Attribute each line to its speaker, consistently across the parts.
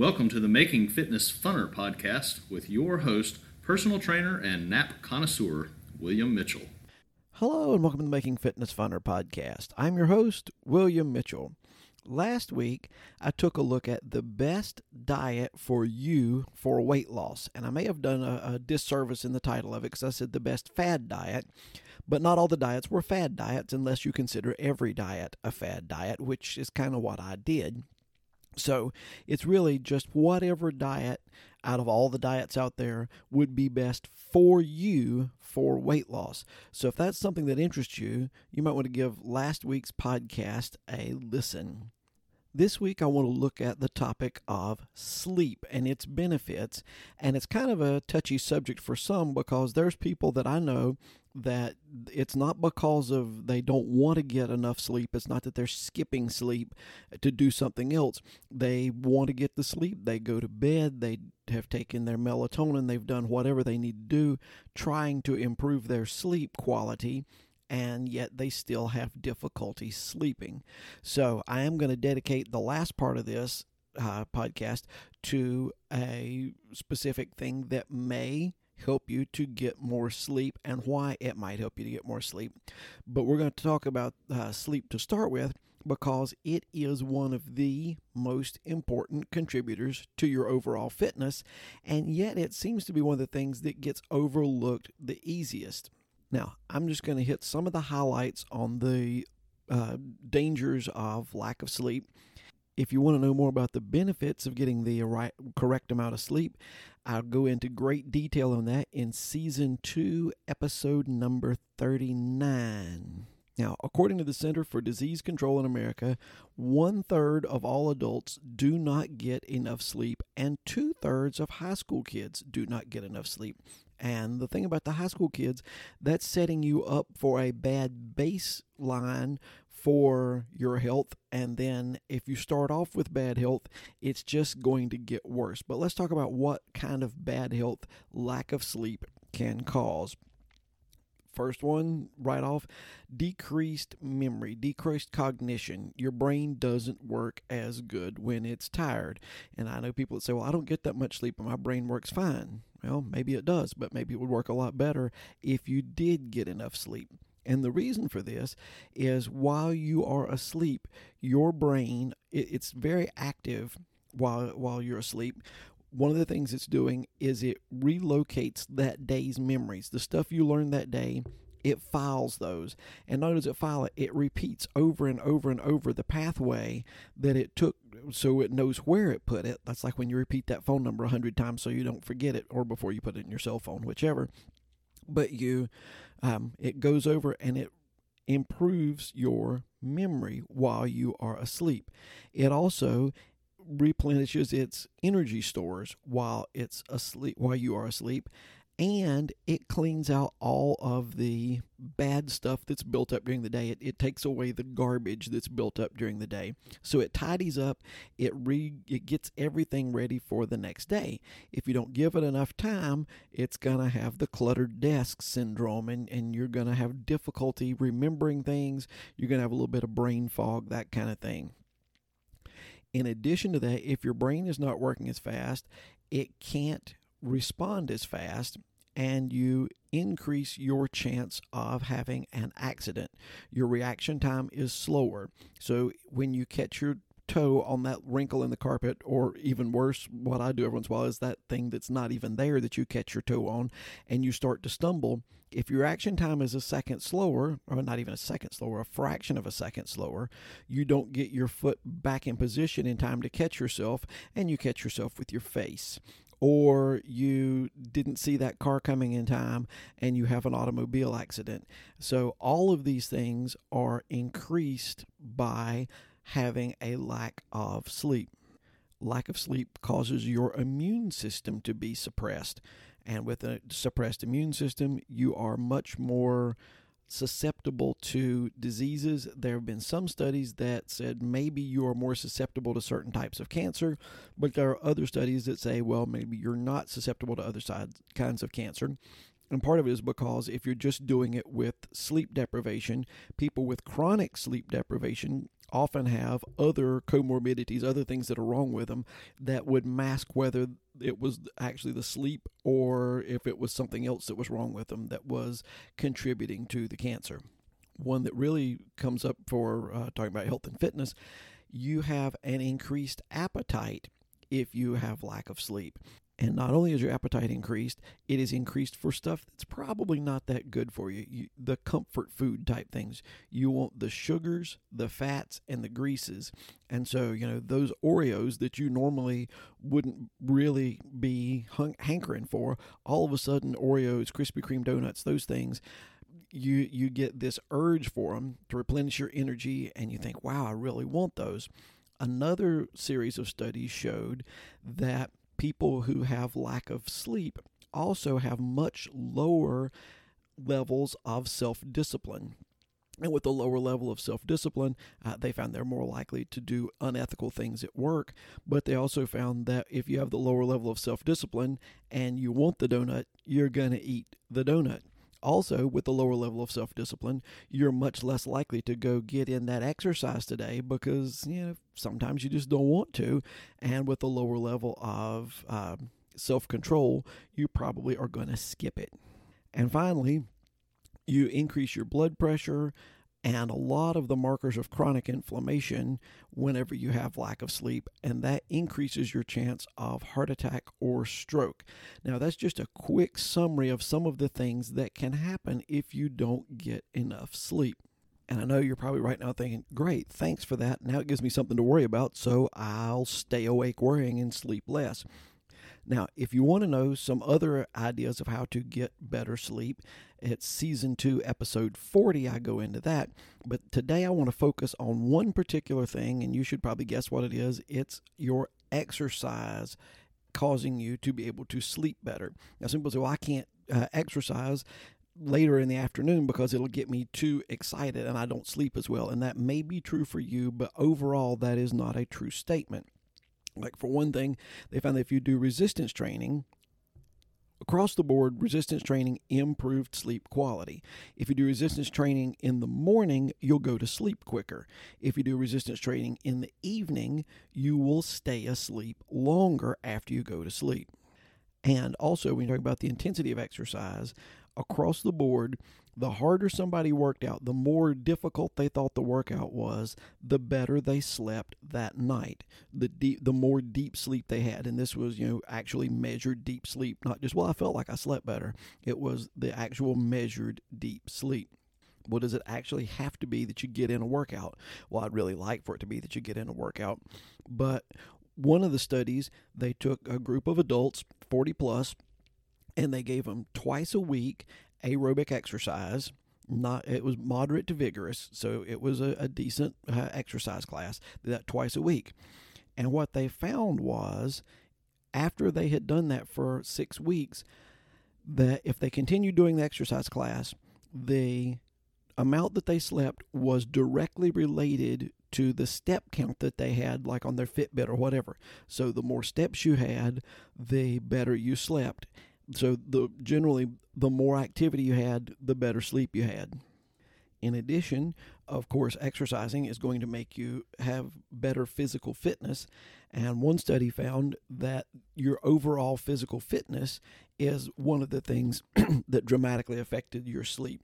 Speaker 1: Welcome to the Making Fitness Funner podcast with your host, personal trainer and nap connoisseur, William Mitchell.
Speaker 2: Hello, and welcome to the Making Fitness Funner podcast. I'm your host, William Mitchell. Last week, I took a look at the best diet for you for weight loss. And I may have done a, a disservice in the title of it because I said the best fad diet. But not all the diets were fad diets unless you consider every diet a fad diet, which is kind of what I did. So it's really just whatever diet out of all the diets out there would be best for you for weight loss. So if that's something that interests you, you might want to give last week's podcast a listen. This week, I want to look at the topic of sleep and its benefits. And it's kind of a touchy subject for some because there's people that I know that it's not because of they don't want to get enough sleep. It's not that they're skipping sleep to do something else. They want to get the sleep. They go to bed. They have taken their melatonin. They've done whatever they need to do trying to improve their sleep quality and yet they still have difficulty sleeping. So I am going to dedicate the last part of this uh, podcast to a specific thing that may help you to get more sleep and why it might help you to get more sleep. But we're going to talk about uh, sleep to start with because it is one of the most important contributors to your overall fitness, and yet it seems to be one of the things that gets overlooked the easiest. Now, I'm just going to hit some of the highlights on the uh, dangers of lack of sleep. If you want to know more about the benefits of getting the right, correct amount of sleep, I'll go into great detail on that in season two, episode number 39. Now, according to the Center for Disease Control in America, one third of all adults do not get enough sleep, and two thirds of high school kids do not get enough sleep. And the thing about the high school kids, that's setting you up for a bad baseline for your health. And then if you start off with bad health, it's just going to get worse. But let's talk about what kind of bad health lack of sleep can cause. First one, right off, decreased memory, decreased cognition. Your brain doesn't work as good when it's tired. And I know people that say, well, I don't get that much sleep and my brain works fine. Well, maybe it does, but maybe it would work a lot better if you did get enough sleep. And the reason for this is while you are asleep, your brain it's very active while while you're asleep. One of the things it's doing is it relocates that day's memories, the stuff you learned that day. It files those, and not does it file it, it repeats over and over and over the pathway that it took so it knows where it put it. That's like when you repeat that phone number a hundred times so you don't forget it, or before you put it in your cell phone, whichever. But you, um, it goes over and it improves your memory while you are asleep. It also replenishes its energy stores while it's asleep while you are asleep and it cleans out all of the bad stuff that's built up during the day. It, it takes away the garbage that's built up during the day. So it tidies up, it re it gets everything ready for the next day. If you don't give it enough time, it's gonna have the cluttered desk syndrome and, and you're gonna have difficulty remembering things, you're gonna have a little bit of brain fog, that kind of thing. In addition to that, if your brain is not working as fast, it can't respond as fast and you increase your chance of having an accident. Your reaction time is slower. So when you catch your toe on that wrinkle in the carpet, or even worse, what I do every once in a while is that thing that's not even there that you catch your toe on and you start to stumble. If your action time is a second slower, or not even a second slower, a fraction of a second slower, you don't get your foot back in position in time to catch yourself and you catch yourself with your face or you didn't see that car coming in time and you have an automobile accident. So, all of these things are increased by having a lack of sleep. Lack of sleep causes your immune system to be suppressed. And with a suppressed immune system, you are much more susceptible to diseases. There have been some studies that said maybe you are more susceptible to certain types of cancer, but there are other studies that say, well, maybe you're not susceptible to other sides, kinds of cancer. And part of it is because if you're just doing it with sleep deprivation, people with chronic sleep deprivation often have other comorbidities, other things that are wrong with them that would mask whether it was actually the sleep or if it was something else that was wrong with them that was contributing to the cancer. One that really comes up for uh, talking about health and fitness, you have an increased appetite if you have lack of sleep. And not only is your appetite increased, it is increased for stuff that's probably not that good for you. you. The comfort food type things. You want the sugars, the fats, and the greases. And so, you know, those Oreos that you normally wouldn't really be hung- hankering for, all of a sudden, Oreos, Krispy Kreme donuts, those things you you get this urge for them to replenish your energy and you think wow i really want those another series of studies showed that people who have lack of sleep also have much lower levels of self discipline. And with a lower level of self discipline, uh, they found they're more likely to do unethical things at work. But they also found that if you have the lower level of self discipline and you want the donut, you're going to eat the donut. Also, with a lower level of self discipline, you're much less likely to go get in that exercise today because, you know, sometimes you just don't want to. And with a lower level of um, self control, you probably are going to skip it. And finally, you increase your blood pressure, and a lot of the markers of chronic inflammation whenever you have lack of sleep, and that increases your chance of heart attack or stroke. Now, that's just a quick summary of some of the things that can happen if you don't get enough sleep. And I know you're probably right now thinking, great, thanks for that. Now it gives me something to worry about, so I'll stay awake worrying and sleep less. Now, if you want to know some other ideas of how to get better sleep, it's season two, episode 40. I go into that. But today I want to focus on one particular thing, and you should probably guess what it is. It's your exercise causing you to be able to sleep better. Now, some people say, well, I can't uh, exercise later in the afternoon because it'll get me too excited and I don't sleep as well. And that may be true for you, but overall, that is not a true statement. Like, for one thing, they found that if you do resistance training, across the board, resistance training improved sleep quality. If you do resistance training in the morning, you'll go to sleep quicker. If you do resistance training in the evening, you will stay asleep longer after you go to sleep. And also, when you talk about the intensity of exercise, across the board, the harder somebody worked out, the more difficult they thought the workout was, the better they slept that night. The deep, the more deep sleep they had, and this was you know actually measured deep sleep, not just well I felt like I slept better. It was the actual measured deep sleep. What does it actually have to be that you get in a workout? Well, I'd really like for it to be that you get in a workout, but one of the studies they took a group of adults, 40 plus, and they gave them twice a week aerobic exercise. Not it was moderate to vigorous, so it was a, a decent uh, exercise class that twice a week. And what they found was, after they had done that for six weeks, that if they continued doing the exercise class, the amount that they slept was directly related to the step count that they had, like on their Fitbit or whatever. So the more steps you had, the better you slept so the generally the more activity you had, the better sleep you had. In addition, of course, exercising is going to make you have better physical fitness. And one study found that your overall physical fitness is one of the things that dramatically affected your sleep.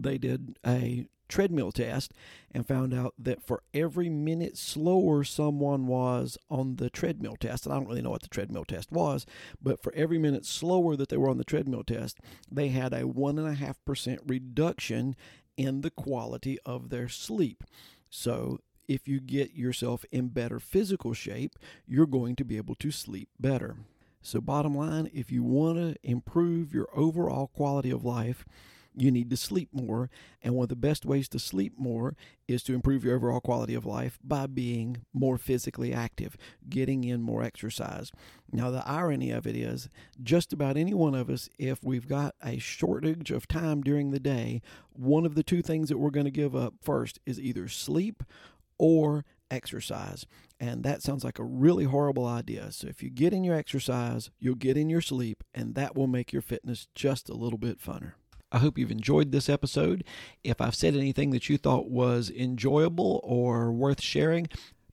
Speaker 2: They did a treadmill test and found out that for every minute slower someone was on the treadmill test, and I don't really know what the treadmill test was, but for every minute slower that they were on the treadmill test, they had a 1.5% reduction in the quality of their sleep. So if you get yourself in better physical shape, you're going to be able to sleep better. So, bottom line, if you want to improve your overall quality of life, you need to sleep more. And one of the best ways to sleep more is to improve your overall quality of life by being more physically active, getting in more exercise. Now, the irony of it is just about any one of us, if we've got a shortage of time during the day, one of the two things that we're going to give up first is either sleep or exercise. And that sounds like a really horrible idea. So if you get in your exercise, you'll get in your sleep, and that will make your fitness just a little bit funner. I hope you've enjoyed this episode. If I've said anything that you thought was enjoyable or worth sharing,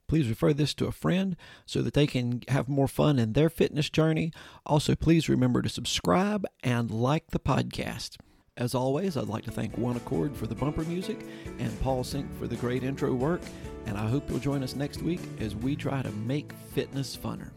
Speaker 2: please refer this to a friend so that they can have more fun in their fitness journey. Also, please remember to subscribe and like the podcast. As always, I'd like to thank One Accord for the bumper music and Paul Sink for the great intro work. And I hope you'll join us next week as we try to make fitness funner.